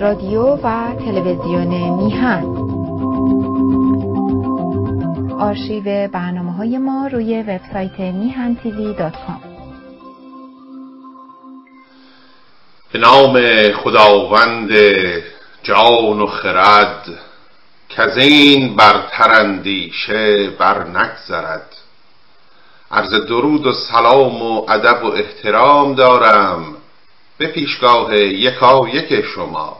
رادیو و تلویزیون میهن. آرشیو برنامه های ما روی وبسایت میهن تیوی دات کام. به نام خداوند جان و خرد که این برتر اندیشه بر نگذرد عرض درود و سلام و ادب و احترام دارم به پیشگاه یکا یک شما.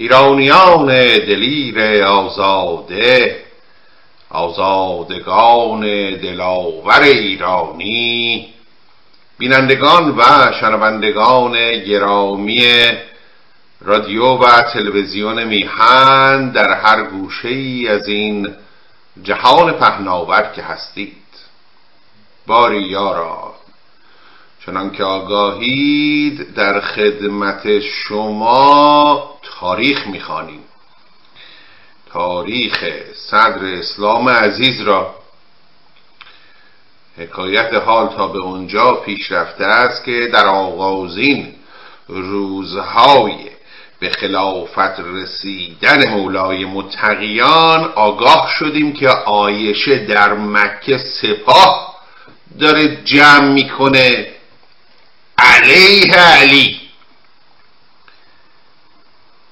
ایرانیان دلیر آزاده آزادگان دلاور ایرانی بینندگان و شنوندگان گرامی رادیو و تلویزیون میهن در هر گوشه ای از این جهان پهناور که هستید. باری یارا چنان که آگاهید در خدمت شما تاریخ می‌خوانیم. تاریخ صدر اسلام عزیز را حکایت حال تا به اونجا پیش رفته است که در آغازین روزهای به خلافت رسیدن مولای متقیان آگاه شدیم که آیشه در مکه سپاه داره جمع می‌کنه علیه علی.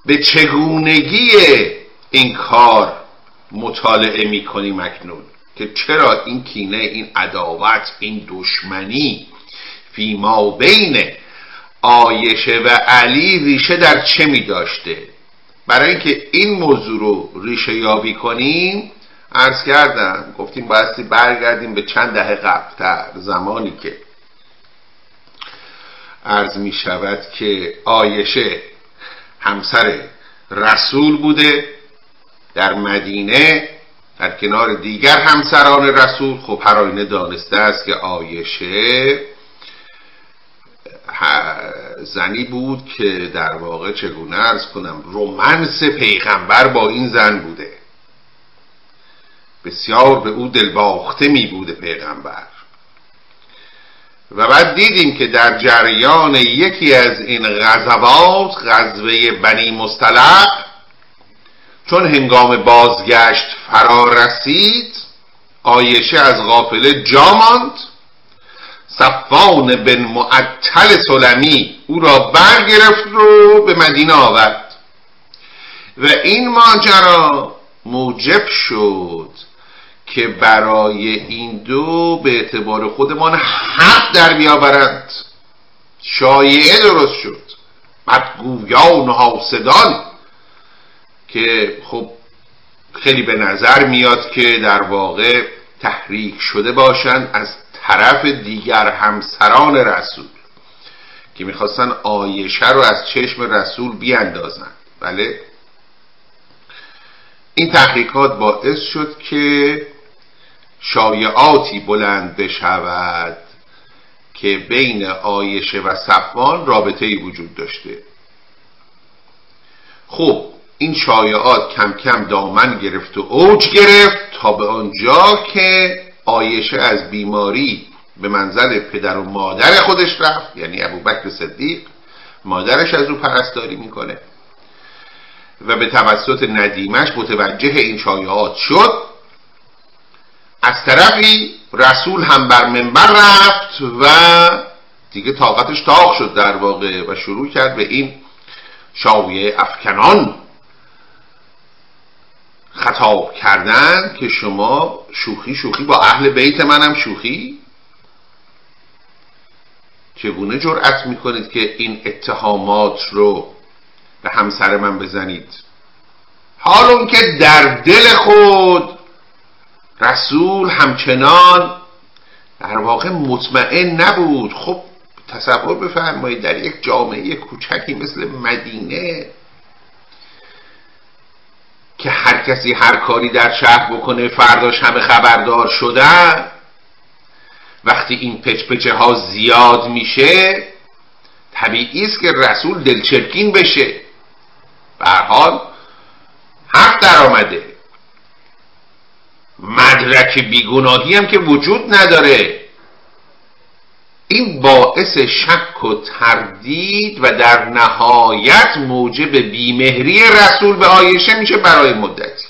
به چگونگی این کار مطالعه می‌کنیم اکنون؟ که چرا این کینه این عداوت این دشمنی فیما بین آیشه و علی ریشه در چه می داشته برای اینکه این موضوع رو ریشه یابی کنیم عرض کردم گفتیم بایستی برگردیم به چند دهه قبلتر زمانی که عرض می شود که آیشه همسر رسول بوده در مدینه در کنار دیگر همسران رسول. خب هر آینه دانسته است که آیشه زنی بود که در واقع چگونه ارز کنم رومنس پیغمبر با این زن بوده. بسیار به او دلباخته می بوده پیغمبر. و بعد دیدیم که در جریان یکی از این غزوات غزوه بنی مستلق چون هنگام بازگشت فرا رسید آیشه از غافله جا ماند. صفوان بن معطل سلمی او را برگرفت رو به مدینه آورد. و این ماجرا موجب شد که برای این دو به اعتبار خودمان حق در بیاورند. شایعه درست شد. بدگویان و حاسدان که خب خیلی به نظر میاد که در واقع تحریک شده باشند از طرف دیگر همسران رسول که می‌خواستن آیشه رو از چشم رسول بیاندازن بله؟ این تحریکات باعث شد که شایعاتی بلند بشود که بین آیشه و صفوان رابطه ای وجود داشته. خب این شایعات کم کم دامن گرفت و اوج گرفت تا به آنجا که آیشه از بیماری به منزل پدر و مادر خودش رفت یعنی ابوبکر صدیق. مادرش از او پرستاری می‌کنه. و به توسط ندیمش متوجه این شایعات شد. از طرفی رسول هم بر منبر رفت و دیگه طاقتش تاق شد در واقع و شروع کرد به این شایعه افکنان خطاب کردن که شما شوخی شوخی با اهل بیت منم شوخی؟ چگونه جرأت می‌کنید که این اتهامات رو به همسر من بزنید؟ حال که در دل خود رسول همچنان در واقع مطمئن نبود. خب تصور بفرمایید در یک جامعه کوچکی مثل مدینه که هر کسی هر کاری در شهر بکنه فرداش همه خبردار شدن وقتی این پچپچه ها زیاد میشه طبیعی است که رسول دلچرکین بشه. به حال حق در آمده مدرک بیگناهی هم که وجود نداره. این باعث شک و تردید و در نهایت موجب بیمهری رسول به آیشه میشه برای مدتی.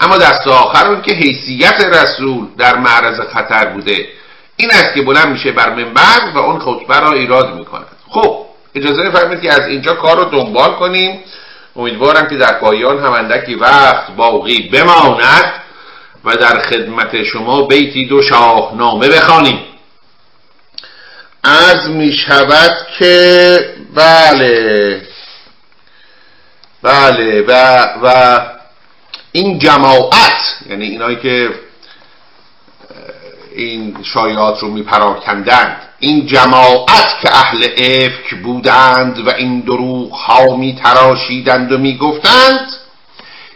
اما دست آخر اون که حیثیت رسول در معرض خطر بوده. این است که بلند میشه بر منبر و اون خطبه را ایراد می‌کند. خب اجازه فرمید که از اینجا کار رو دنبال کنیم. امیدوارم که در پایان هم اندکی وقت باقی بماند. و در خدمت شما بیتی دو شاهنامه بخوانیم. از می شود که بله. بله و و این جماعت یعنی اینایی که این شایعات رو میپراکندند این جماعت که اهل افک بودند و این دروغ ها می تراشیدند و می گفتند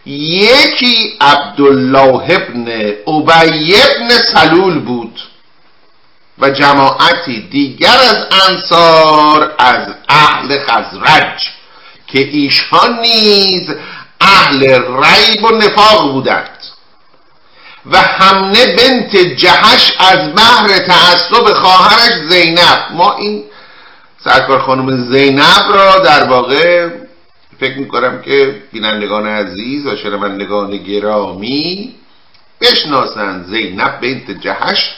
یکی عبدالله ابن ابی ابن سلول بود و جماعتی دیگر از انصار از اهل خزرج که ایشان نیز اهل ریب و نفاق بودند و همنه بنت جهش از بحر تعصب خواهرش زینب. ما این سرکار خانم زینب را در واقع فکر می‌کنم که بینندگان عزیز و شنوندگان گرامی بشناسند زینب بنت جهش.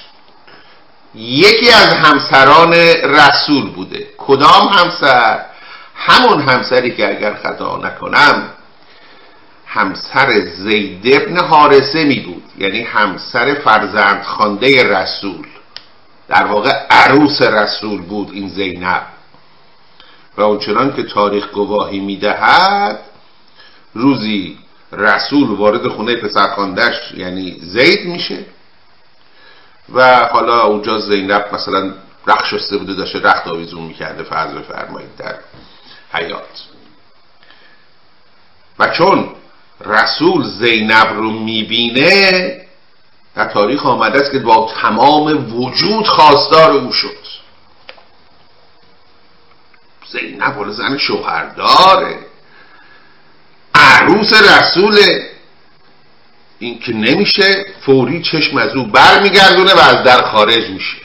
یکی از همسران رسول بوده. کدام همسر؟ همون همسری که اگر خطا نکنم همسر زید ابن حارسه می بود. یعنی همسر فرزند خانده رسول. در واقع عروس رسول بود این زینب. و اونچنان که تاریخ گواهی می‌دهد روزی رسول وارد خونه پسرخاندش یعنی زید میشه. و حالا اونجا زینب مثلا رخ شسته بوده داشته رخت آویزون می‌کرده فرض بفرمایید در حیات. و چون رسول زینب رو می‌بینه در تاریخ آمده است که با تمام وجود خواستار او شد. حالا زن شوهرداره. عروس رسوله این که نمیشه فوری چشم از او برمیگردونه و از در خارج میشه.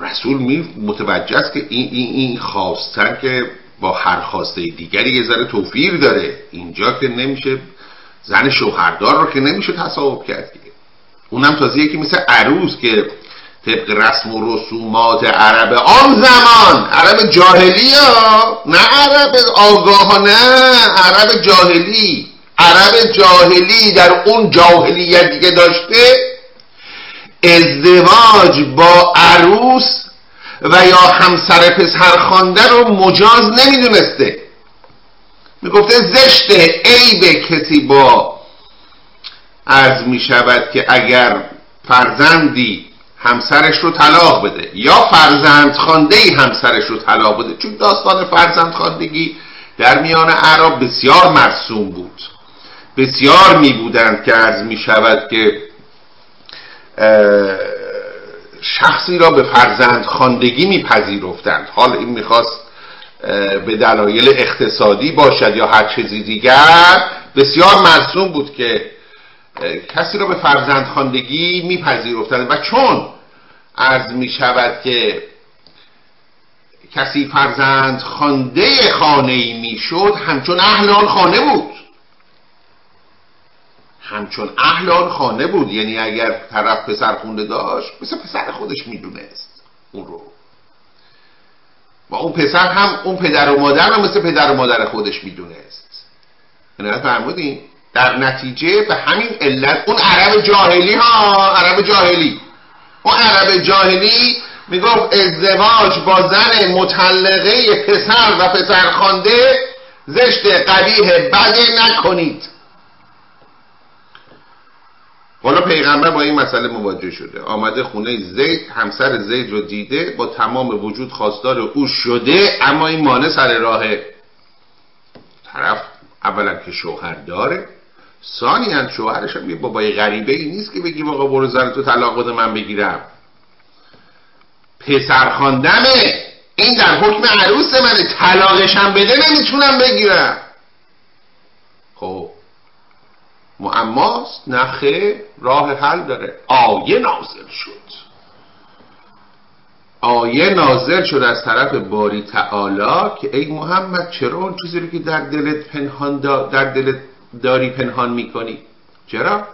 رسول می متوجه است که این, این, این خواستن که با هر خواسته دیگری یه ذره توفیر داره. اینجا که نمیشه زن شوهردار رو که نمیشه تصاحب کرد اونم تازه یکی مثل عروس که طبق رسم و رسومات عرب آن زمان. عرب جاهلی ها. نه عرب آگاهانه عرب جاهلی. عرب جاهلی در اون جاهلیت دیگه داشته ازدواج با عروس و یا همسر پسر خوانده رو مجاز نمی‌دونسته. می‌گفته زشته عیب کسی با. از می‌شود که اگر فرزندی همسرش رو طلاق بده. یا فرزند خانده ای همسرش رو طلاق بده. چون داستان فرزند خواندگی در میان عرب بسیار مرسوم بود. بسیار می بودند که از می شود که شخصی را به فرزند خاندگی میپذیرفتند. حال این می‌خواست به دلایل اقتصادی باشد یا هر چیزی دیگر. بسیار مرسوم بود که کسی را به فرزند خاندگی میپذیرفتند و چون عرض می شود که کسی فرزند خانده خانه ای می‌شد همچون اهل آن خانه بود. همچون اهل خانه بود. یعنی اگر طرف پسر خونده داشت مثل پسر خودش می‌دونست اون رو. و اون پسر هم اون پدر و مادر هم مثل پدر و مادر خودش می‌دونست. یعنی فرمودین در نتیجه به همین علت اون عرب جاهلی ها عرب جاهلی. اون عرب جاهلی می‌گفت ازدواج با زن مطلقه پسر و پسر خانده زشت قبیه بده نکنید. حالا پیغمبر با این مسئله مواجه شده. آمده خونه زید همسر زید رو دیده با تمام وجود خواستار او شده اما این مانع سر راه طرف اولا که شوهر داره ثانیا شوهرش هم یه بابای غریبه ای نیست که بگی واقعا برو زن تو طلاق بده من بگیرم. پسر خواندمه این در حکم عروس منه. طلاقشم بده نمی‌تونم بگیرم. خب. معماست نخه راه حل داره. آیه نازل شد. آیه نازل شد از طرف باری تعالی که ای محمد چرا اون چیزی رو که در دلت پنهان در دلت داری پنهان می‌کنی. چرا؟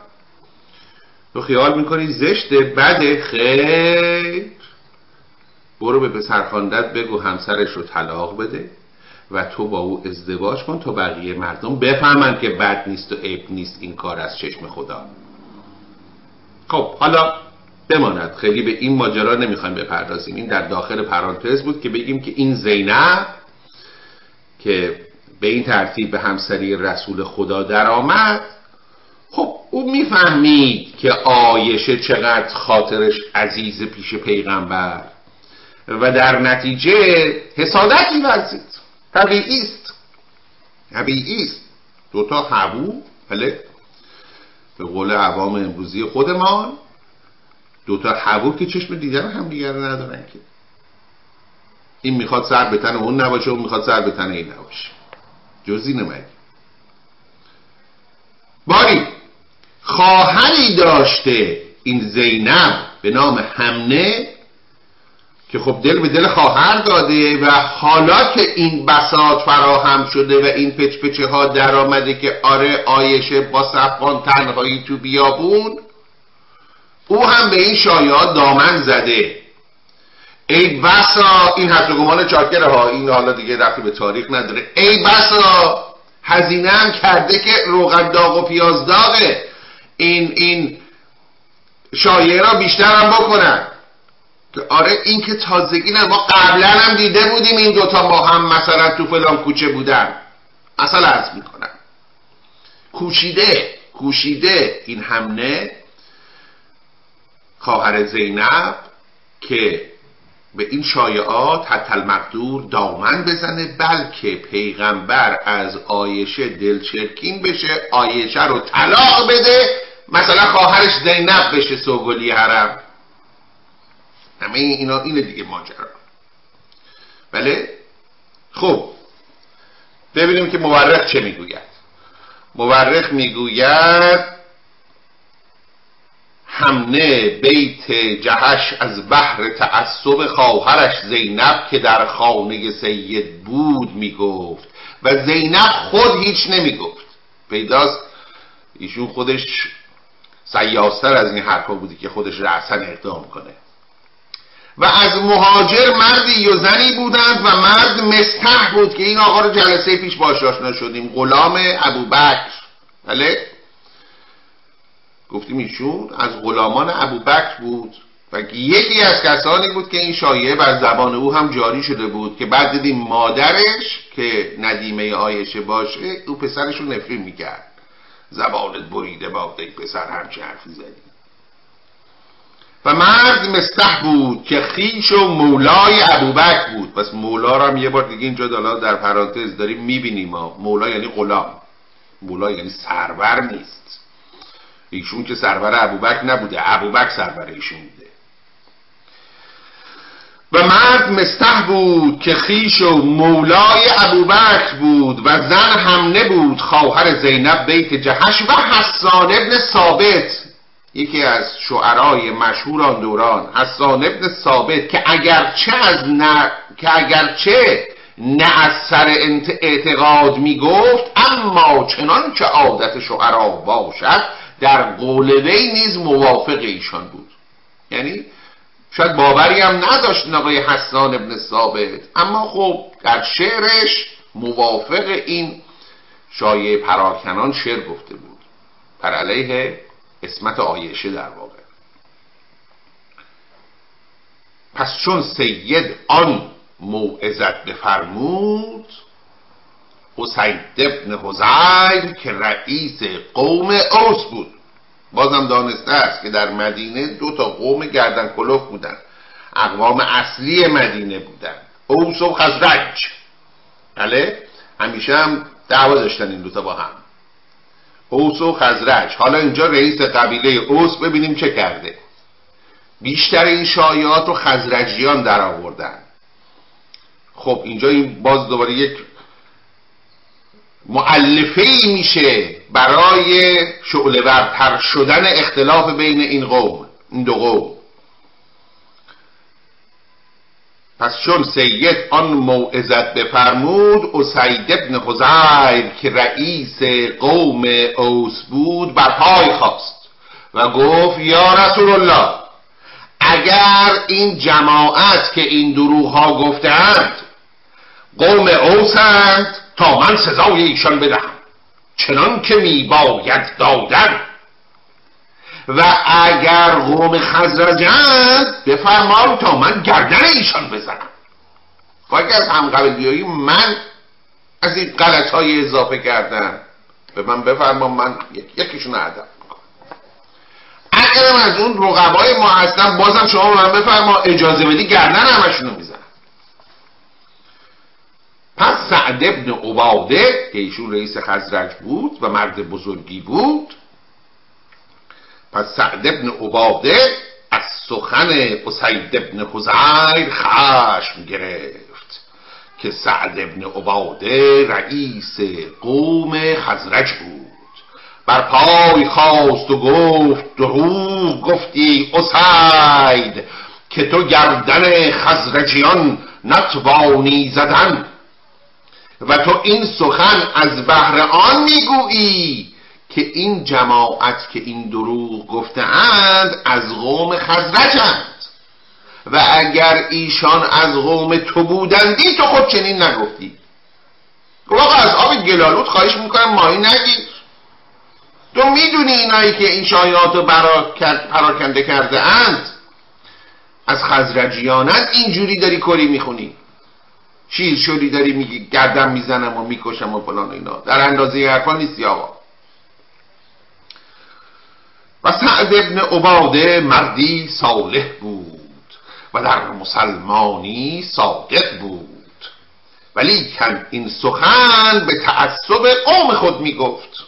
تو خیال می‌کنی زشته بده خیر. برو به پسر بگو همسرش رو طلاق بده و تو با او ازدواج کن تا بقیه مردم بفهمن که بد نیست و عیب نیست این کار از چشم خدا. خب حالا بماند. خیلی به این ماجرا نمی‌خوایم بپردازیم. این در داخل پرانتز بود که بگیم که این زینب که به این ترتیب به همسری رسول خدا درآمد. خب او می‌فهمید که آیشه چقدر خاطرش عزیز پیش پیغمبر و در نتیجه حسادتی ورزید. طبیعی است. طبیعی است. دوتا حبو بله. به قول عوام امروزی خودمان دوتا حبو که چشم دیدن هم دیگر ندارن که. این می‌خواد سر به تن اون نباشه اون می‌خواد سر به تن این نباشه. جزی نمگی باری خواهری داشته این زینب به نام همنه که خب دل به دل خواهر داده و حالا که این بساط فراهم شده و این پچ پچه ها در آمده که آره آیشه با صفان تنهایی تو بیابون او هم به این شایعات دامن زده. ای بسا این حس گمان چاکره ها این حالا دیگه رفتی به تاریخ نداره. ای بسا هزینه هم کرده که روغن داغ و پیاز داغه. این این شایعه را بیشتر هم بکنن. آره این که تازگی نه ما قبلا هم دیده بودیم این دوتا با هم مثلا تو فلان کوچه بودن. اصلا عرض می‌کنم. کوشیده کوشیده این همنه خواهر زینب که به این شایعات حتی المقدور دامن بزنه بلکه پیغمبر از آیشه دلچرکین بشه آیشه رو طلاق بده مثلا خواهرش زینب بشه سوگلی حرم. همه اینا اینه دیگه ماجرا. بله؟ خب ببینیم که مورخ چه می‌گوید. مورخ می‌گوید همنه بیت جهش از بحر تعصب خواهرش زینب که در خانه سید بود می‌گفت. و زینب خود هیچ نمی‌گفت. پیداست ایشون خودش سیاستر از این حرفا بودی که خودش رأسن اقدام کنه. و از مهاجر مردی و زنی بودند و مرد مستح بود که این آقا رو جلسه پیش باش آشنا شدیم. غلام ابوبکر. بله؟ گفتیم ایشون از غلامان ابوبکر بود و یکی از کسانی بود که این شایعه بر زبان او هم جاری شده بود که بعد دیدیم مادرش که ندیمه آیشه باشه او پسرش رو نفرین می‌کرد. زبانت بریده باده پسر همچه حرفی زدی. و مرد مستح بود که خیش و مولای ابوبکر بود. پس مولا رو هم یه بار دیگه اینجا دالا در پرانتز داریم می‌بینیم مولا یعنی غلام. مولا یعنی سرور نیست. ایشون که سرور ابوبکر نبوده ابوبکر سرور ایشون بوده. و مرد مستح بود که خیش و مولای ابوبکر بود و زن همنه بود خواهر زینب بیت جهش و حسان ابن ثابت. یکی از شعرای مشهور آن دوران حسان ابن ثابت که اگرچه از نه که اگرچه نه از سر اعتقاد می گفت اما چنان که عادت شعرا باشد در قول وی نیز موافق ایشان بود. یعنی شاید باوری هم نداشت آقای حسان ابن ثابت اما خب در شعرش موافق این شایع پراکنان شعر گفته بود. بر علیه اسمت آیشه در واقع. پس چون سید آن موعظت بفرمود حسین ابن حزیر که رئیس قوم اوس بود. بازم دانسته است که در مدینه دو تا قوم گردن کلوف بودن اقوام اصلی مدینه بودن اوس و خزرج. بله؟ همیشه هم دعوا داشتن این دوتا با هم. اوس و خزرج. حالا اینجا رئیس قبیله اوس ببینیم چه کرده. بیشتر این شایعات رو خزرجیان در آوردن خب اینجا این باز دوباره یک معلفه ای میشه برای شعله ورتر شدن اختلاف بین این قوم این دو قوم. پس چون سید آن موعظت بفرمود اسید ابن خزیر که رئیس قوم اوس بود بر پای خواست و گفت یا رسول الله اگر این جماعت که این دروغ ها گفتند قوم اوسند تا من سزای ایشان بدهم چنان که می باید دادن. و اگر قوم خزرجند بفرمان تا من گردن ایشان بزنم. اگر از همقبلیایی من از این غلط های اضافه کردن به من بفرمان من یکیشون ادب اگرم از اون رقبای ما هستن بازم شما به من بفرما اجازه بدی گردن همشونو می‌زنم. پس سعد ابن عباده که ایشون رئیس خزرج بود و مرد بزرگی بود پس سعد ابن عباده از سخن اسید ابن خزیر خشم گرفت که سعد ابن عباده رئیس قوم خزرج بود. بر پای خواست و گفت دروغ گفتی اسید که تو گردن خزرجیان نتوانی زدن. و تو این سخن از بهر آن می‌گویی که این جماعت که این دروغ گفتهاند از قوم خزرجند و اگر ایشان از قوم تو بودندی تو خود چنین نگفتی. آقا از آب گلالود خواهش می‌کنم ماهی نگیر. تو می‌دونی اینایی که این شایعات رو پراکنده کرده اند؟ از خزرجیانند اینجوری داری کری می‌خونی. چیز شدی داری میگی گردم می‌زنم و می‌کشم و فلان اینا. در اندازه حرفا نیستی آقا. و سعد ابن عباده مردی صالح بود و در مسلمانی صادق بود. ولی کن این سخن به تعصب قوم خود می‌گفت.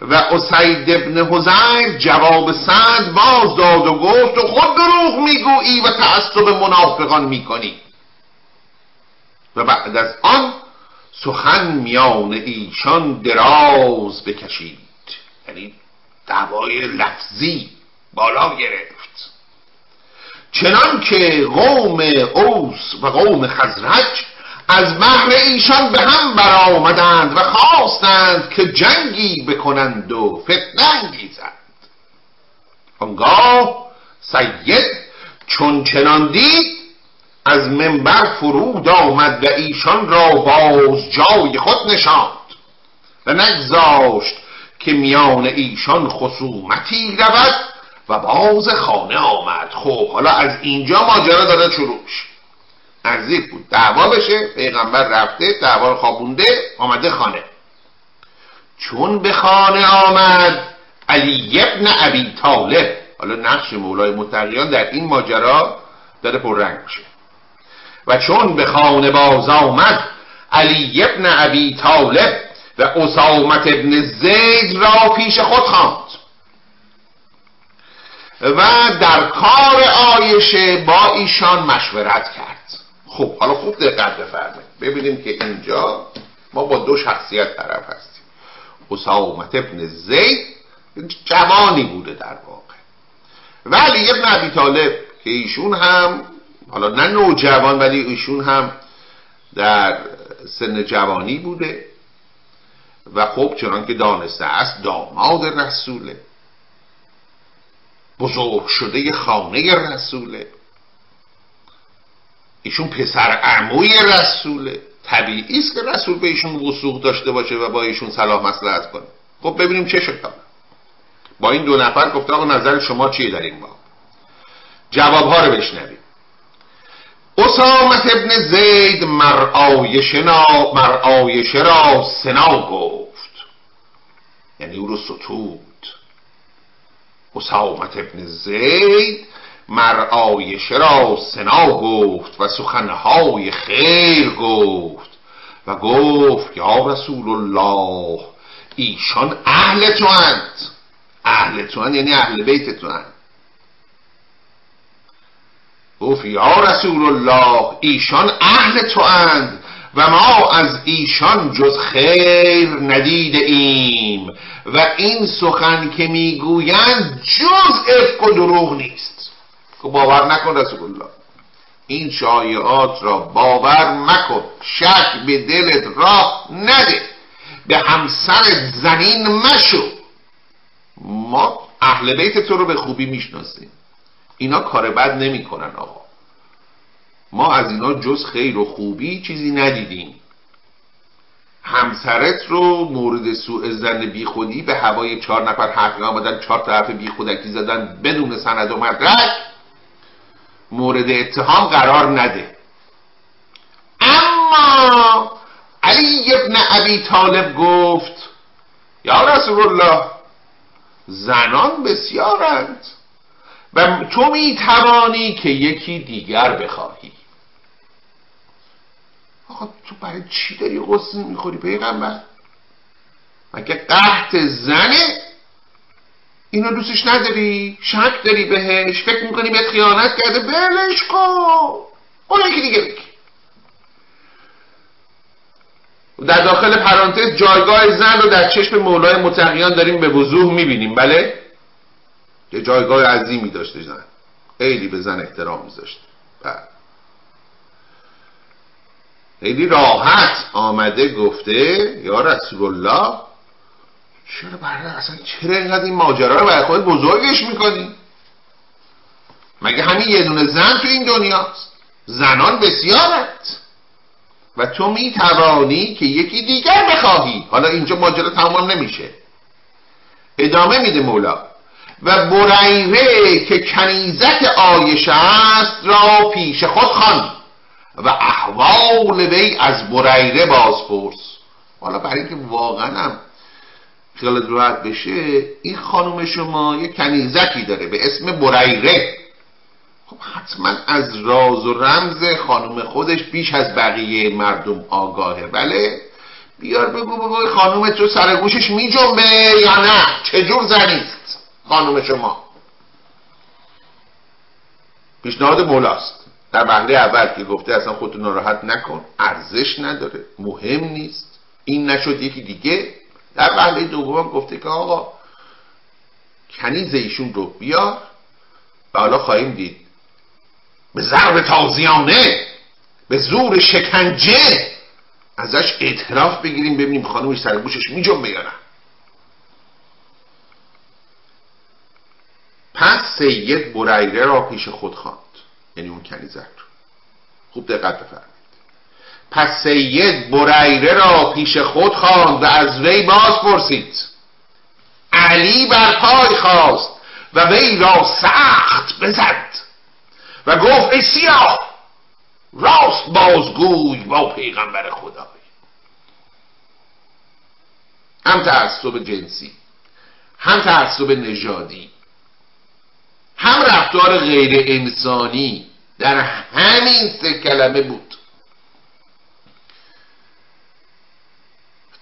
و اسید ابن حزیر جواب سعد باز داد و گفت و خود دروغ می‌گویی و تعصب منافقان می‌کنی. و بعد از آن سخن میان ایشان دراز بکشید. یعنی دعوای لفظی بالا گرفت. چنان که قوم اوس و قوم خزرج از بحر ایشان به هم برآمدند و خواستند که جنگی بکنند و فتنه انگیزند. آنگاه سید چون چنان دید از منبر فرود آمد و ایشان را باز جای خود نشاند و نگذاشت که میان ایشان خصومتی رود و باز خانه آمد. خب حالا از اینجا ماجرا داره شروعش نزدیک بود دعوا بشه پیغمبر رفته دعوا خوابونده آمده خانه. چون به خانه آمد علی ابن ابی طالب. حالا نقش مولای متقیان در این ماجرا داره پررنگ میشه. و چون به خانه باز آمد علی ابن ابی طالب و اسامت ابن زید را پیش خود خواند. و در کار آیشه با ایشان مشورت کرد. خب حالا خوب دقت بفرمایید. ببینیم که اینجا ما با دو شخصیت طرف هستیم. اسامت ابن زید جوانی بوده در واقع. ولی ابن ابی طالب که ایشون هم حالا نه نوجوان ولی ایشون هم در سن جوانی بوده. و خب چنان که دانسته است داماد رسوله. بزرگ شده خانه رسوله. ایشون پسر عموی رسوله. طبیعی است که رسول به ایشون وسوق داشته باشه و با ایشون صلاح مسلحت کنه. خب ببینیم چه شکل با این دو نفر گفته آقا نظر شما چیه در این با جواب ها رو بشنویم. اسامت ابن زید مرآیشه را سنا گفت. یعنی او رو ستود. اسامت ابن زید مرآیشه را سنا گفت و سخنهای خیر گفت و گفت یا رسول الله ایشان اهل تو اند اهل تو اند یعنی اهل بیت تو اند گفت یا رسول الله ایشان اهل تو اند و ما از ایشان جز خیر ندیده ایم و این سخن که می‌گویند جز افق و دروغ نیست. که باور نکن رسول الله این شایعات را باور مکن. شک به دلت راه نده. به همسر زنین مشو. ما اهل بیت تو رو به خوبی می‌شناسیم. اینا کار بد نمی‌کنن آقا. ما از اینا جز خیر و خوبی چیزی ندیدیم. همسرت رو مورد سوء زن بی خودی به هوای چهار نفر حقی آمدن چهار طرف بی خودکی زدن بدون سند و مدرک مورد اتهام قرار نده. اما علی ابن ابی طالب گفت یا رسول الله زنان بسیارند. و تو می توانی که یکی دیگر بخواهی. آقا تو برای چی داری غصه می‌خوری پیغمبر؟ مگه قحط زنه؟ اینو دوستش نداری؟ شک داری بهش؟ فکر می‌کنی بهت خیانت کرده؟ بلش کن! اون یکی دیگه بگی. در داخل پرانتز جایگاه زن رو در چشم مولای متقیان داریم به وضوح می‌بینیم بله؟ یه جایگاه عظیمی داشته زن. خیلی به زن احترام میذاشته بله. خیلی راحت آمده گفته یا رسول الله چرا برای اصلا چرا اینقدر این ماجرا رو برای خود بزرگش می‌کنی؟ مگه همین یه دونه زن تو این دنیاست؟ زنان بسیارت و تو می توانی که یکی دیگر بخواهی. حالا اینجا ماجرا تمام نمیشه. ادامه میده مولا. و بریره که کنیزت آیشه است را پیش خود خان و احوال وی از بریره بازپرس. حالا برای اینکه واقعا هم خیالت راحت بشه این خانم شما یه کنیزکی داره به اسم بریره خب حتما از راز و رمز خانم خودش بیش از بقیه مردم آگاهه. بله؟ بیار بگو بگو خانم تو سر گوشش می جنبه یا نه؟ چجور زنیست؟ خانم شما. پیشنهاد مولاست. در محله اول که گفته اصلا خودتو ناراحت نکن. ارزش نداره. مهم نیست. این نشد یکی دیگه. در محله دوم گفته که آقا کنیز ایشون رو بیار و حالا خواهیم دید. به ضرب تازیانه به زور شکنجه ازش اعتراف بگیریم ببینیم خانومش سر گوشش میجنبه یا نه. پس سید بریره را پیش خود خواند. یعنی اون کنیزک رو. خوب دقت بفرمایید. پس سید بریره را پیش خود خواند و از وی باز پرسید. علی بر پای خواست و وی را سخت بزد و گفت ای سیاه راست بازگوی با پیغمبر خدای. هم تعصب جنسی هم تعصب نژادی هم رفتار غیر انسانی در همین سه کلمه بود.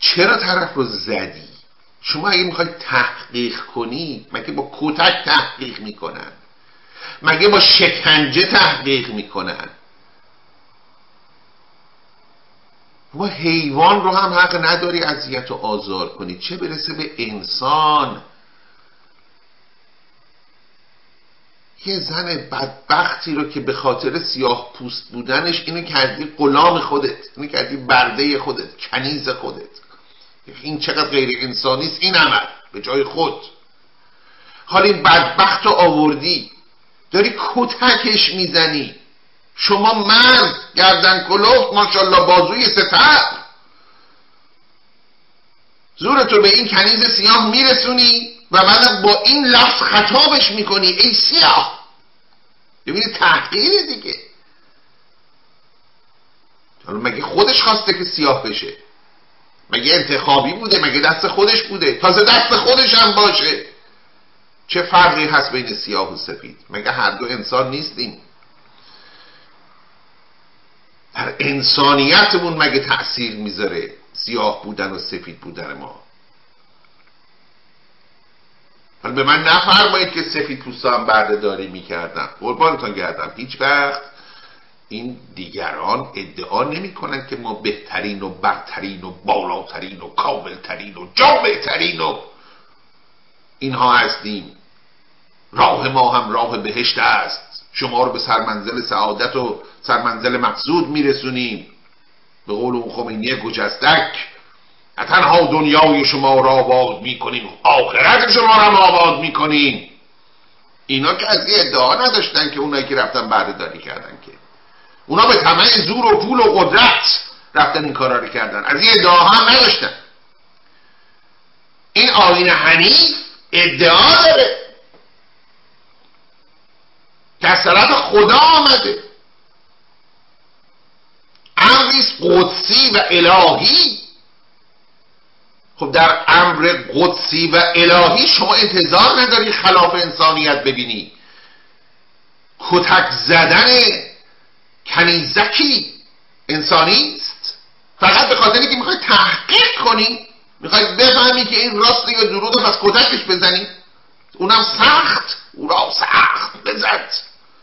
چرا طرف رو زدی؟ شما اگه می‌خوای تحقیق کنی مگه با کتک تحقیق می‌کنن؟ مگه با شکنجه تحقیق می‌کنن؟ ما حیوان رو هم حق نداری اذیت و آزار کنی. چه برسه به انسان؟ یه زن بدبختی رو که به خاطر سیاه پوست بودنش اینو کردی غلام خودت اینو کردی برده خودت کنیز خودت. این چقدر غیر انسانی است؟ این عمل به جای خود. حال این بدبخت رو آوردی داری کتکش می‌زنی. شما مرد گردن کلوف ماشاءالله بازوی ستر زورتو به این کنیز سیاه میرسونی و من با این لفظ خطابش می‌کنی ای سیاه. ببینی تحقیره دیگه. حالا مگه خودش خواسته که سیاه بشه؟ مگه انتخابی بوده؟ مگه دست خودش بوده؟ تازه دست خودش هم باشه. چه فرقی هست بین سیاه و سفید؟ مگه هر دو انسان نیستیم؟ در انسانیتمون مگه تأثیر می‌ذاره؟ سیاه بودن و سفید بودن ما حالا به من نفرمایید که سفید پوستا هم برده داری می‌کردم. قربانتان گردم. هیچ وقت. این دیگران ادعا نمی کنند که ما بهترین و برترین و بالاترین و کاملترین و جامعترین و اینها هستیم. راه ما هم راه بهشت است. شما رو به سرمنزل سعادت و سرمنزل مقصود میرسونیم. به قول اون خمینی گجستک. تنها دنیای شما را آباد می‌کنیم آخرت شما را آباد می‌کنیم. اینا که از ادعا نداشتن که اونایی که رفتن بردهداری کردن که. اونا به طمع زور و پول و قدرت رفتن این کارا رو کردن. از یه ادعا هم نداشتن. این آین حنیف ادعا داره. که از طرف خدا آمده. امریست قدسی و الهی خب در امر قدسی و الهی شما انتظار نداری خلاف انسانیت ببینی. کتک زدن کنیزکی انسانی است. فقط به خاطر که می‌خوای تحقیق کنی می‌خوای بفهمی که این راست یا دروغه پس کتکش بزنی. اونم سخت او را سخت بزد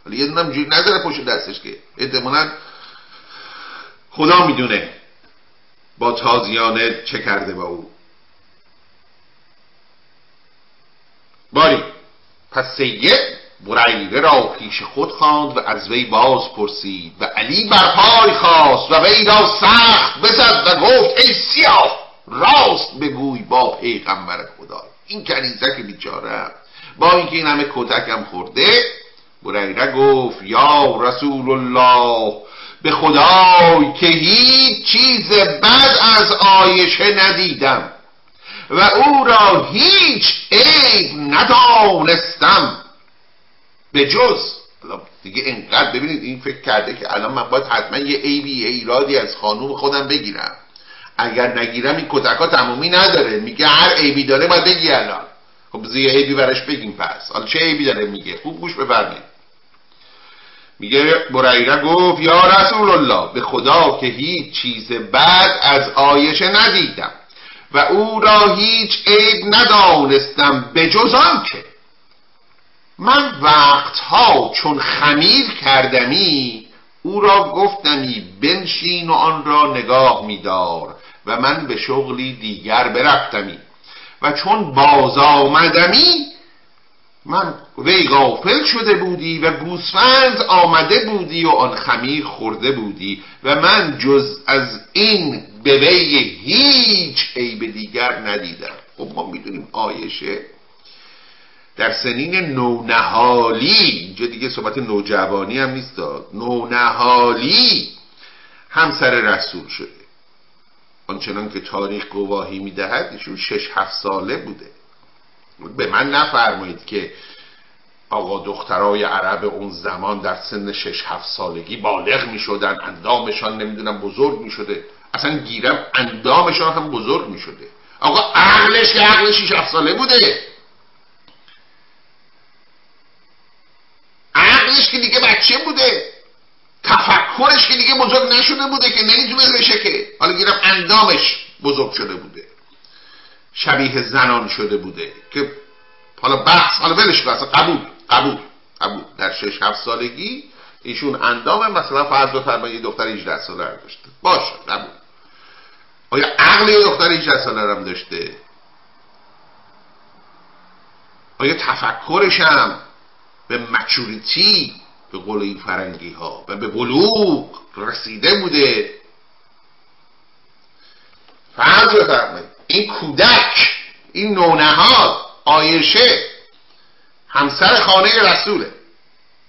ولی یه دونم جوری نداره پشت دستش که احتمالا خدا می‌دونه با تازیانه چه کرده با او. باری. پس سید بریره را پیش خود خواند و از وی باز پرسید و علی بر پای خواست و وی را سخت بزد و گفت ای سیاه راست بگوی با پیغمبر خدا. این کنیزک بیچاره با اینکه این همه کتکم خورده بریره گفت یا رسول الله به خدای که هیچ چیز بد از آیشه ندیدم. و او را هیچ عیب ندانستم. به جز دیگه انقدر ببینید این فکر کرده که الان من باید حتما یه عیبی یه ایرادی از خانوم خودم بگیرم. اگر نگیرم این کتک ها تمومی نداره. میگه هر عیبی داره باید بگی الان. خب یه عیبی برش بگیم پس. حالا چه عیبی داره میگه؟ خوب گوش بفرمایید. میگه بریره گفت یا رسول الله به خدا که هیچ چیز بد از آیشه ندیدم. و او را هیچ عیب ندانستم به جز که من وقتها چون خمیر کردمی او را گفتمی بنشین و آن را نگاه میدار و من به شغلی دیگر برفتمی و چون باز آمدمی من وی غافل شده بودی و گوسفند آمده بودی و آن خمیر خورده بودی و من جز از این به وی هیچ عیب دیگر ندیدم. خب ما می‌دونیم آیشه در سنین نونهالی اینجا دیگه صحبت نوجوانی هم نیست نونهالی همسر رسول شده. آنچنان که تاریخ گواهی می‌دهد ایشون شش هفت ساله بوده. به من نفرمایید که آقا دخترای عرب اون زمان در سن شش هفت سالگی بالغ می شدن اندامشان نمی‌دونم بزرگ می شده اصلا گیرم اندامشان هم بزرگ می شده آقا عقلش که عقل شش هفت ساله بوده. عقلش که دیگه بچه بوده. تفکرش که دیگه بزرگ نشده بوده که نمی‌تونه بشه که. حالا گیرم اندامش بزرگ شده بوده. شبیه زنان شده بوده که حالا بحث حالا ولش اصلا قبول قبول قبول. در شش هفت سالگی ایشون اندام مثلا فرض رو یه دختر 18 ساله رو داشته. باشه قبول. آیا عقل یه دختر 18 ساله هم داشته؟ آیا تفکرش هم به مچوریتی به قول این فرنگی ها و به بلوغ رسیده بوده؟ فرض بفرمایید. این کودک این نونهاد آیشه همسر خانه رسوله.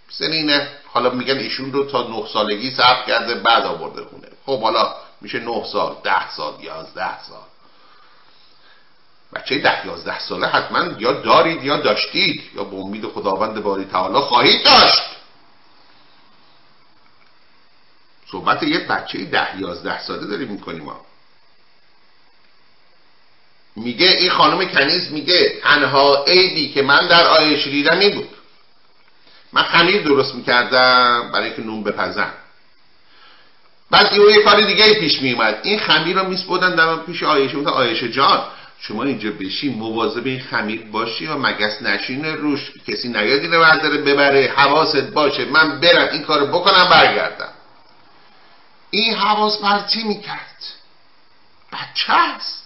سنینه حالا میگن ایشون رو تا نه سالگی ثبت کرده بعد آورده خونه. خب حالا میشه نه سال ده سال یازده سال. بچه ده یازده ساله حتما یا دارید یا داشتید یا به امید خداوند باری تعالی خواهید داشت. صحبت یه بچه ده یازده ساله داریم می‌کنیم ما. میگه این خانم کنیز میگه تنها عیبی که من در آیش دیدم این بود. من خمیر درست می‌کردم برای که نون بپزم. بعد یه کار دیگه پیش میومد این خمیر رو میسپردن در پیش آیشه بود آیشه جان. شما اینجا بشی مواظب این خمیر باشی و مگس نشین روش کسی نیاد اینو برداره ببره حواست باشه. من برم این کارو بکنم برگردم. این حواس پرتی می‌کرد؟ بچه است.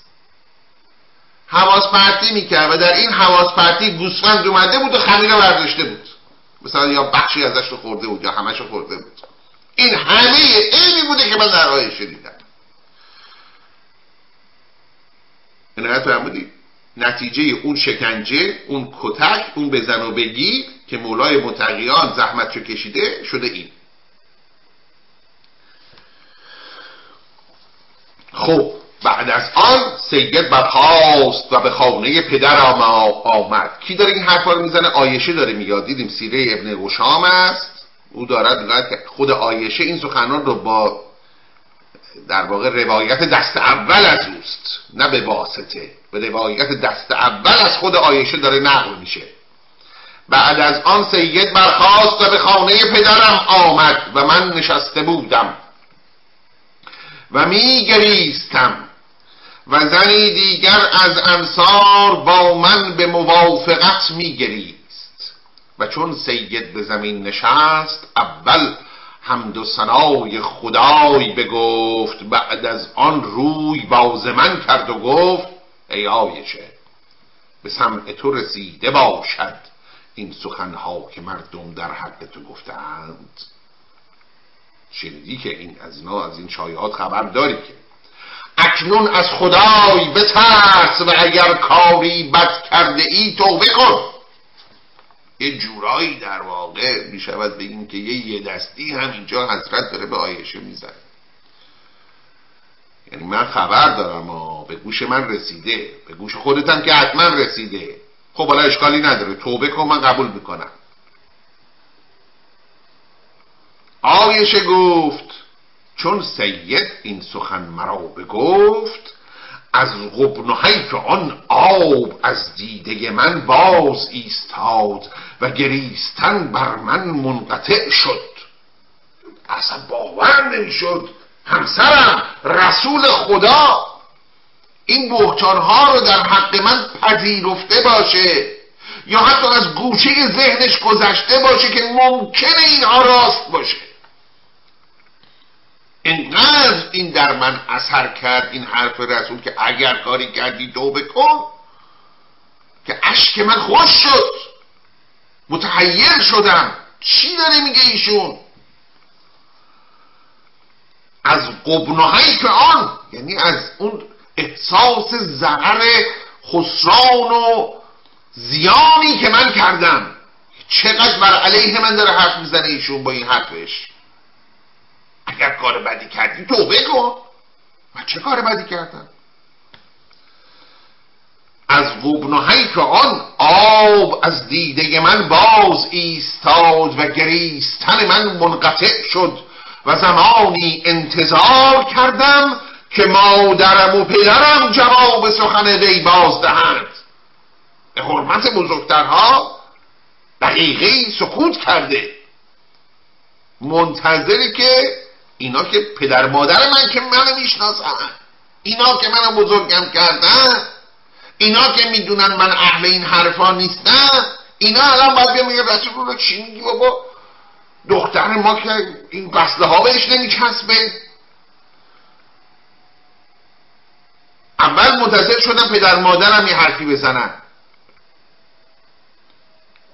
حواس پرتی می‌کرد و در این حواس پرتی گوسفند اومده بود و خمیر رو برداشته بود. مثلا یا بخشی ازش رو خورده بود یا همش رو خورده بود. این همه اینی بوده که من در آیه شنیدم. عنایت فرمودید نتیجه اون شکنجه اون کتک اون بزن و بگیر که مولای متقیان زحمت کشیده شده این. خب بعد از آن سید برخواست و به خانه پدر آمد. کی داره این حرفا رو می‌زنه؟ آیشه داره میاد دیدیم سیره ابن غشام است. او دارد میگه که خود آیشه این سخنان رو با در واقع روایت دست اول از اوست نه به واسطه. به روایت دست اول از خود آیشه داره نقل میشه. بعد از آن سید برخواست و به خانه پدرم آمد و من نشسته بودم و میگریستم. و زنی دیگر از انصار با من به موافقت میگریست. و چون سید به زمین نشست اول حمد و سنای خدای بگفت بعد از آن روی باز من کرد و گفت ای آیشه به سمع تو رسیده باشد این سخنها که مردم در حق تو گفتند شنیدی که این از اینا از این شایعات خبر داری که اکنون از خدای بترس و اگر کاری بد کرده ای توبه کن. یه جورایی در واقع می شود بگیم که یه یه دستی هم اینجا حضرت داره به آیشه می‌زنه. یعنی من خبر دارم و به گوش من رسیده به گوش خودتم که حتما رسیده. خب حالا اشکالی نداره توبه کن من قبول می‌کنم. آیشه گفت چون سید این سخن مرا بگفت از غبن و حیف آن آب از دیده من باز ایستاد و گریستن بر من منقطع شد. اصلا باور نمی‌شد. همسرم رسول خدا این ها رو در حق من پذیرفته باشه یا حتی از گوشه ذهنش گذشته باشه که ممکنه اینها راست باشه. اینقدر این در من اثر کرد این حرف رسول که اگر کاری کردی توبه کن که اشک من خوش شد. متحیر شدم. چی داره میگه ایشون؟ از قبنهایی که آن یعنی از اون احساس ضرر خسران و زیانی که من کردم. چقدر بر علیه من داره حرف می‌زنه ایشون با این حرفش؟ اگر کار بدی کردی توبه کن و چه کار بدی کردم؟ از غبن که آن آب از دیده من باز ایستاد و گریستن من منقطع شد و زمانی انتظار کردم که مادرم و پدرم جواب سخن وی باز دهند. به حرمت بزرگترها دقیقه سکوت کرده. منتظری که اینا که پدر مادر من که منو می‌شناسن. اینا که منو بزرگم کردن. اینا که می‌دونن من اهل این حرفا نیستم. اینا الان باید بیا میگه رسول رو چی میگی بابا؟ دختر ما که این بسته ها بهش نمیچسبه. اول منتظر شدم پدر مادرم یه حرفی بزنن.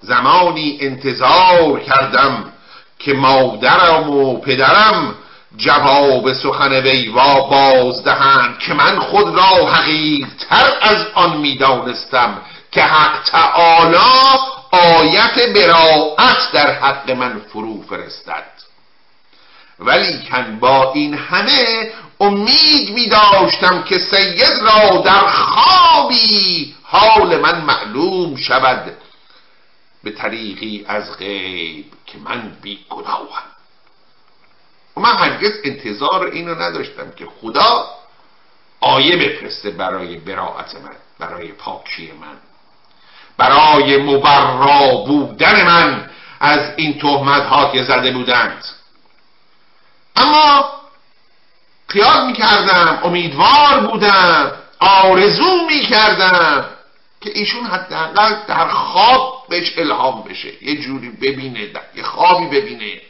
زمانی انتظار کردم که مادرم و پدرم جواب سخن وی وا بازدهند که من خود را حقیقتر از آن می‌دانستم که حق تعالی آیت براعت در حق من فرو فرستد. ولی کن با این همه امید می داشتم که سید را در خوابی حال من معلوم شود به طریقی از غیب که من بی گناهم و من هرگز انتظار اینو نداشتم که خدا آیه بفرسته برای براعت من برای پاکی من. برای مبرا بودن من از این تهمت ها که زده بودند. اما خیال می‌کردم امیدوار بودم آرزو می‌کردم که ایشون حداقل در خواب بهش الهام بشه. یه جوری ببینه یه خوابی ببینه.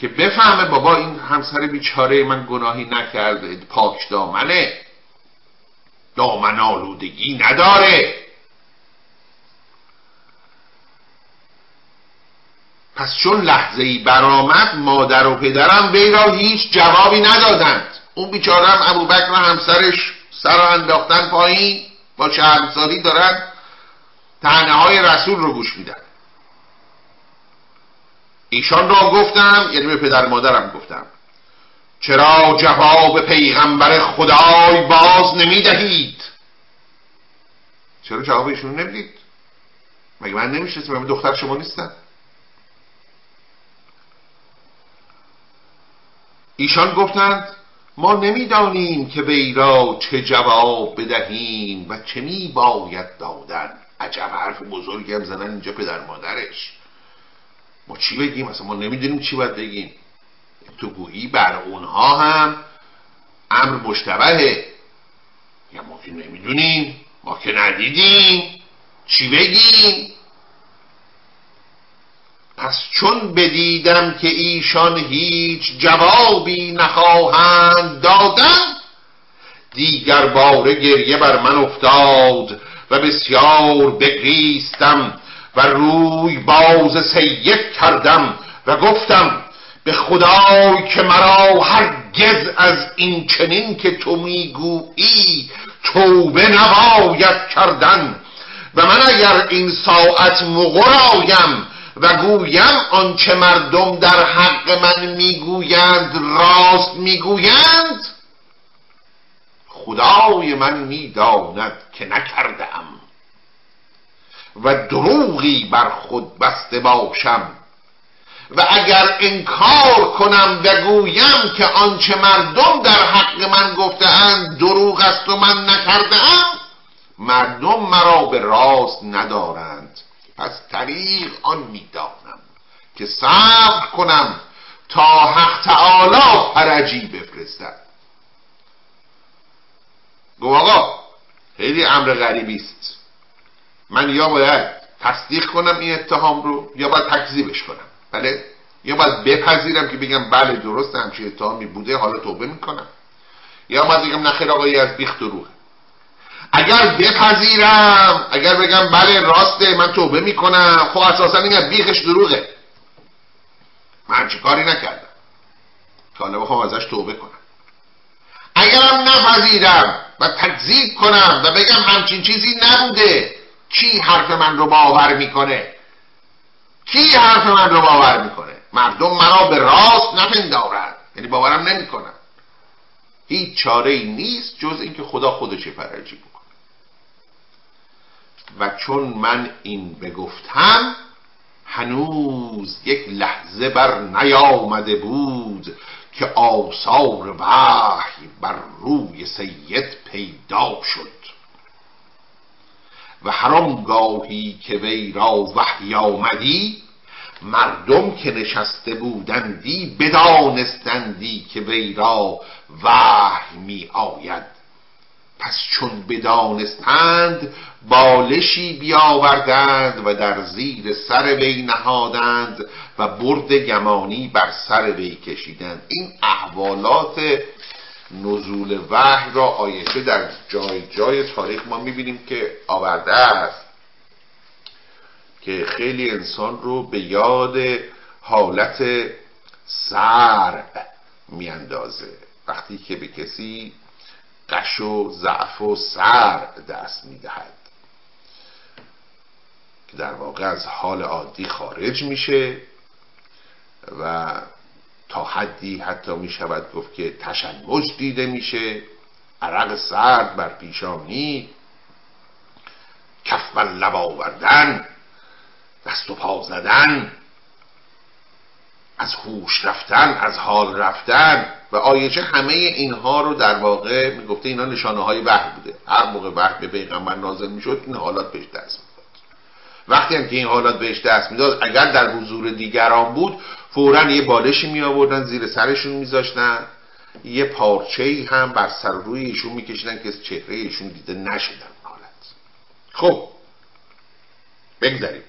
که بفهمه بابا این همسر بیچاره من گناهی نکرده پاک دامنه. دامن آلودگی نداره. پس چون لحظه ای برآمد مادر و پدرم وی را هیچ جوابی ندادند. اون بیچارم ابوبکر و همسرش سر را انداختن پایین با شرمساری دارن تنه های رسول رو گوش میدن. ایشان را گفتم یعنی به پدر مادرم گفتم. چرا جواب پیغمبر خدای باز نمی‌دهید؟ چرا جواب ایشون نمی‌دید؟ مگه من نمی‌شناسم؟ من دختر شما نیستم. ایشان گفتند ما نمی‌دانیم که وی را چه جواب بدهیم و چه می باید دادن. عجب حرف بزرگی هم زنن اینجا پدر مادرش. ما چی بگیم؟ اصلا ما نمی‌دونیم چی باید بگیم. تو گویی بر اونها هم امر مشتبهه. یا ما که نمی‌دونیم ما که ندیدیم. چی بگیم؟ پس چون بدیدم که ایشان هیچ جوابی نخواهند دادن دیگر باره گریه بر من افتاد و بسیار بگریستم. و روی باز سید کردم و گفتم به خدای که مرا هرگز از این چنین که تو می‌گویی توبه نباید کردن. و من اگر این ساعت مغرایم و گویم آنچه مردم در حق من می‌گویند راست می‌گویند خدای من می‌داند که نکردم و دروغی بر خود بسته باشم. و اگر انکار کنم و گویم که آنچه مردم در حق من گفتهاند دروغ است و من نکردم مردم مرا به راست ندارند. پس طریق آن می‌دانم که صبر کنم تا حق تعالی فرجی بفرستد. گو آقا خیلی امر غریبی است. من یا باید تصدیق کنم این اتهام رو یا باید تکذیبش کنم. بله؟ یا باید بپذیرم که بگم بله درست همچین اتهامی بوده حالا توبه می‌کنم. یا باید بگم نخیر آقایی از بیخ دروغه اگر بپذیرم اگر بگم بله راسته من توبه می‌کنم خب اساسا از بیخش دروغه. من چه کاری نکردم؟ که حالا بخوام ازش توبه کنم. اگرم نپذیرم و تکذیب کنم و بگم همچین چیزی نبوده کی حرف من رو باور می‌کنه؟ کی حرف من رو باور می‌کنه؟ مردم مرا به راست نپندارند. یعنی باورم نمی‌کنن. هیچ چاره ای نیست جز اینکه خدا خودش فرجی بکنه. و چون من این بگفتم هنوز یک لحظه بر نیامده بود که آثار وحی بر روی سید پیدا شد. و گاهی که وی را وحی آمدی مردم که نشسته بودندی بدانستندی که وی را وحی می آید پس چون بدانستند بالشی بیاوردند و در زیر سر وی نهادند و برد گمانی بر سر وی کشیدند. این احوالات نزول وحی را آیشه در جای جای تاریخ ما می‌بینیم که آورده است. که خیلی انسان رو به یاد حالت سر میاندازه. وقتی که به کسی قش و ضعف و سر دست می‌دهد. که در واقع از حال عادی خارج میشه و تا حدی حتی می شود گفت که تشنج دیده میشه. عرق سرد بر پیشانی کف بر لب آوردن. دست و پا زدن. از هوش رفتن از حال رفتن. و آیچه همه اینها رو در واقع می‌گفته اینا نشانه های وحی بوده. هر موقع وحی به پیغمبر نازل می‌شد این حالات بهش دست وقتی هم که این حالات بهش دست می‌داد اگر در حضور دیگران بود فورا یه بالشی می آوردن زیر سرشون میذاشتن. یه پارچه هم بر سر روی ایشون میکشیدن که چهره ایشون دیده نشدن حالت. خب بگذاریم.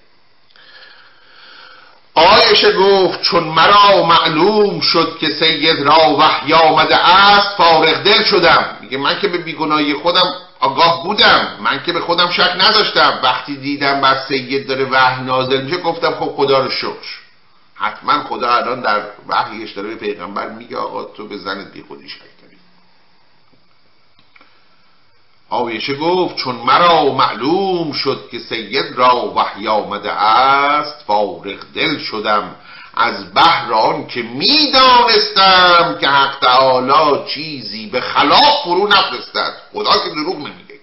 آیشه گفت چون مرا معلوم شد که سید را وحی آمده است فارغ دل شدم. میگه من که به بیگناهی خودم آگاه بودم من که به خودم شک نداشتم. وقتی دیدم بر سید داره وحی نازل میشه گفتم خب خدا رو شکر. حتما خدا الان در وحیش داره به پیغمبر میگه آقا تو به زنت بی خودی شک کنی آویشه گفت چون مرا معلوم شد که سید را وحی آمده است فارغ دل شدم. از بهر آن که می‌دانستم که حق تعالی چیزی به خلاف فرو نفرستد. خدا که دروغ نمیگه.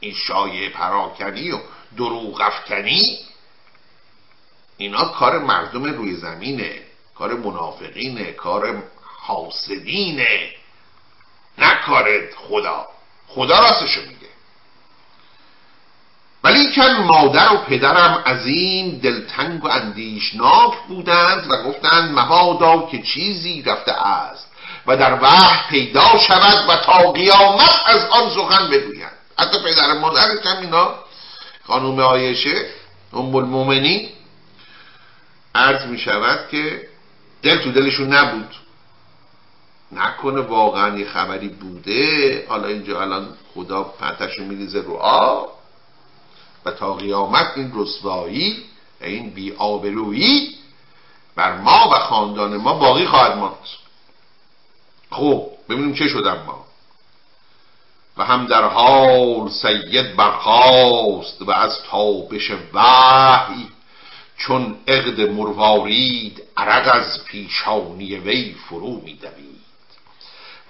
این شایع پراکنی و دروغ افکنی اینا کار مردم روی زمینه کار منافقینه کار حاسدینه نه کار خدا. خدا راستشو میگه. ولی کن مادر و پدرم این دلتنگ و اندیشناک بودند و گفتند مبادا که چیزی رفته است و در وحی پیدا شود و تا قیامت از آن سخن بگویند. حتی پدر مادرش هم اینا خانوم آیشه ام المومنین عرض می شود که دل تو دلشون نبود. نکنه واقعا یه خبری بوده. حالا اینجا الان خدا پتش رو میریزه رو آب. و تا قیامت این رسوایی و این بی آبرویی بر ما و خاندان ما باقی خواهد ماند. خب ببینیم چه شدن ما. و هم در حال سید برخاست و از تابش وحی چون عقد مروارید عرق از پیشانی وی فرو میدوید.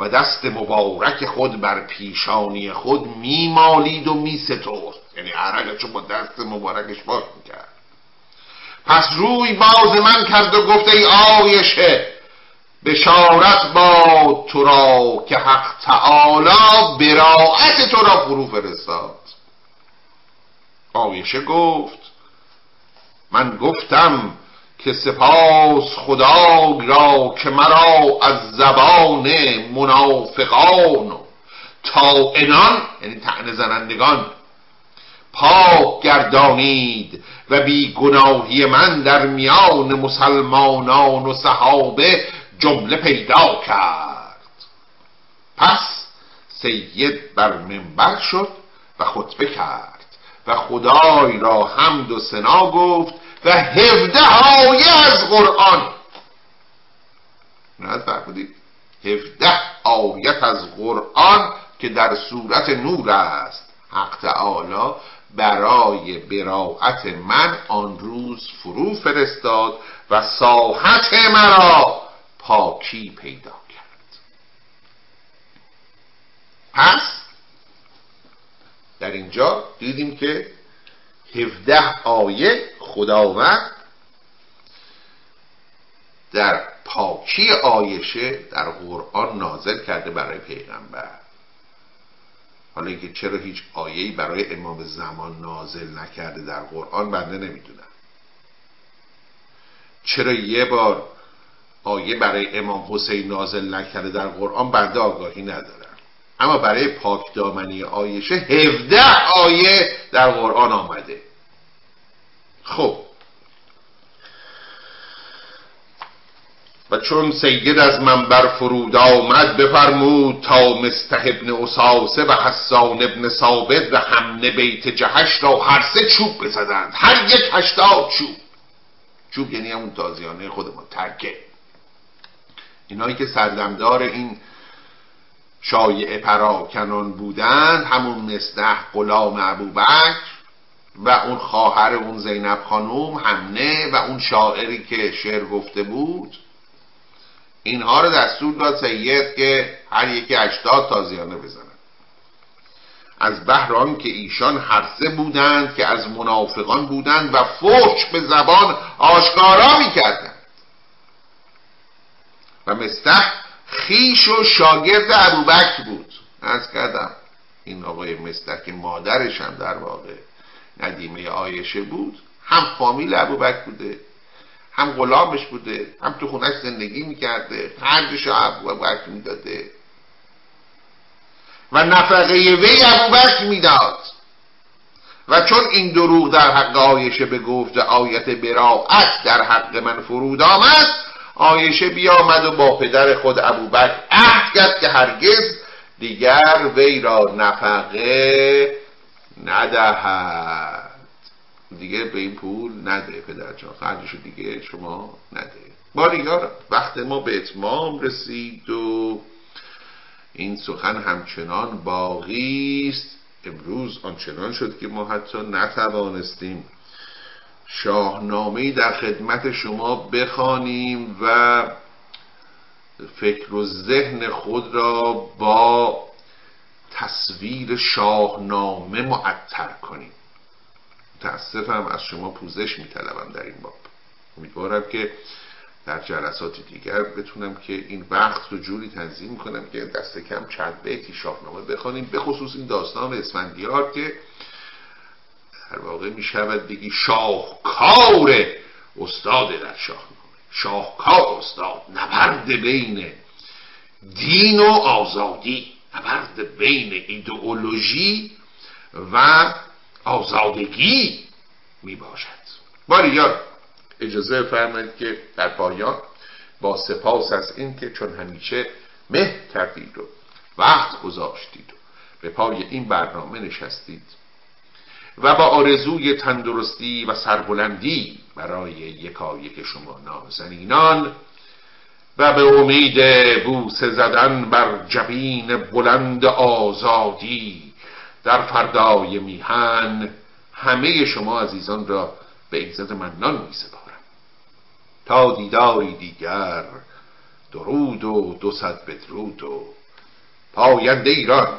و دست مبارک خود بر پیشانی خود میمالید و میسترد. یعنی عرقشو با دست مبارکش باش می‌کرد. پس روی باز من کرد و گفت ای آیشه بشارت با تو را که حق تعالی براعت تو را فرو فرستاد. آیشه گفت من گفتم که سپاس خدا را که مرا از زبان منافقان تا انان یعنی تعنه زنندگان پاک گردانید و بی گناهی من در میان مسلمانان و صحابه جمله پیدا کرد. پس سید بر منبر شد و خطبه کرد و خدای را حمد و سنا گفت و هفده آیه از قرآن. نه فرمودید هفده آیت از قرآن که در صورت نور است. حق تعالی برای براعت من آن روز فرو فرستاد و ساحت مرا پاکی پیدا کرد. پس در اینجا دیدیم که هفده آیه خداوند در پاکی آیشه در قرآن نازل کرده برای پیغمبر. حالا اینکه چرا هیچ آیه‌ای برای امام زمان نازل نکرده در قرآن بنده نمی‌دونم. چرا یه بار آیه برای امام حسین نازل نکرده در قرآن بنده آگاهی ندارم اما برای پاک دامنی آیشه هفده آیه در قرآن آمده. خب و چون سید از منبر فرود آمد بفرمود تا مستح ابن اساسه و حسان ابن ثابت و همه بیت جهش را هر سه چوب بزدند. هر یک هشتاد چوب. چوب یعنی همون تازیانه خودمون ترکه. اینایی که سردمدار این شایع پراکنان بودند همون مستح غلام ابوبکر و اون خواهر اون زینب خانوم همنه و اون شاعری که شعر گفته بود اینها رو دستور داد سید که هر یکی هشتاد تازیانه بزنن از بهران که ایشان هرسه بودند که از منافقان بودند و فحش به زبان آشکارا می‌کردند. و مستح خیش و شاگرد ابوبکر بود. از کردم. این آقای مستح که مادرش هم در واقع ندیمه آیشه بود هم فامیل ابوبکر بوده هم غلامش بوده هم تو خونش زندگی می‌کرده خرجش ابوبکر می‌داده. و نفقه وی ابوبکر می‌داد. و چون این دروغ در حق آیشه به گفت آیت براعت در حق من فرود آمد آیشه بیامد و با پدر خود ابوبکر عهد کرد که هرگز دیگر وی را نفقه ندهد. دیگه به این پول نده پدر جان. خرجشو دیگه شما نده. باریار وقت ما به اتمام رسید و این سخن همچنان باقی است. امروز آنچنان شد که ما حتی نتوانستیم شاهنامه در خدمت شما بخوانیم و فکر و ذهن خود را با تصویر شاهنامه معطر کنیم. متاسفم از شما پوزش میطلبم در این باب. امیدوارم که در جلسات دیگر بتونم که این وقت رو جوری تنظیم کنم که دست کم چند بیتی شاهنامه بخوانیم به خصوص این داستان اسفندیار که در واقع می شود بگی شاهکار استاد در شاهنامه. شاهکار استاد نبرد بین دین و آزادی نبرد بین ایدئولوژی و آزادگی می باشد یاد اجازه فرمایید که در پایان با سپاس از این که چون همیشه مه کردید و وقت گذاشتید و به پای این برنامه نشستید و با آرزوی تندرستی و سربلندی برای یکایک شما نازنینان و به امید بوسه زدن بر جبین بلند آزادی در فردای میهن همه شما عزیزان را به عزت منان می سپارم تا دیداری دیگر درود و دو صد بدرود و پاینده ایران.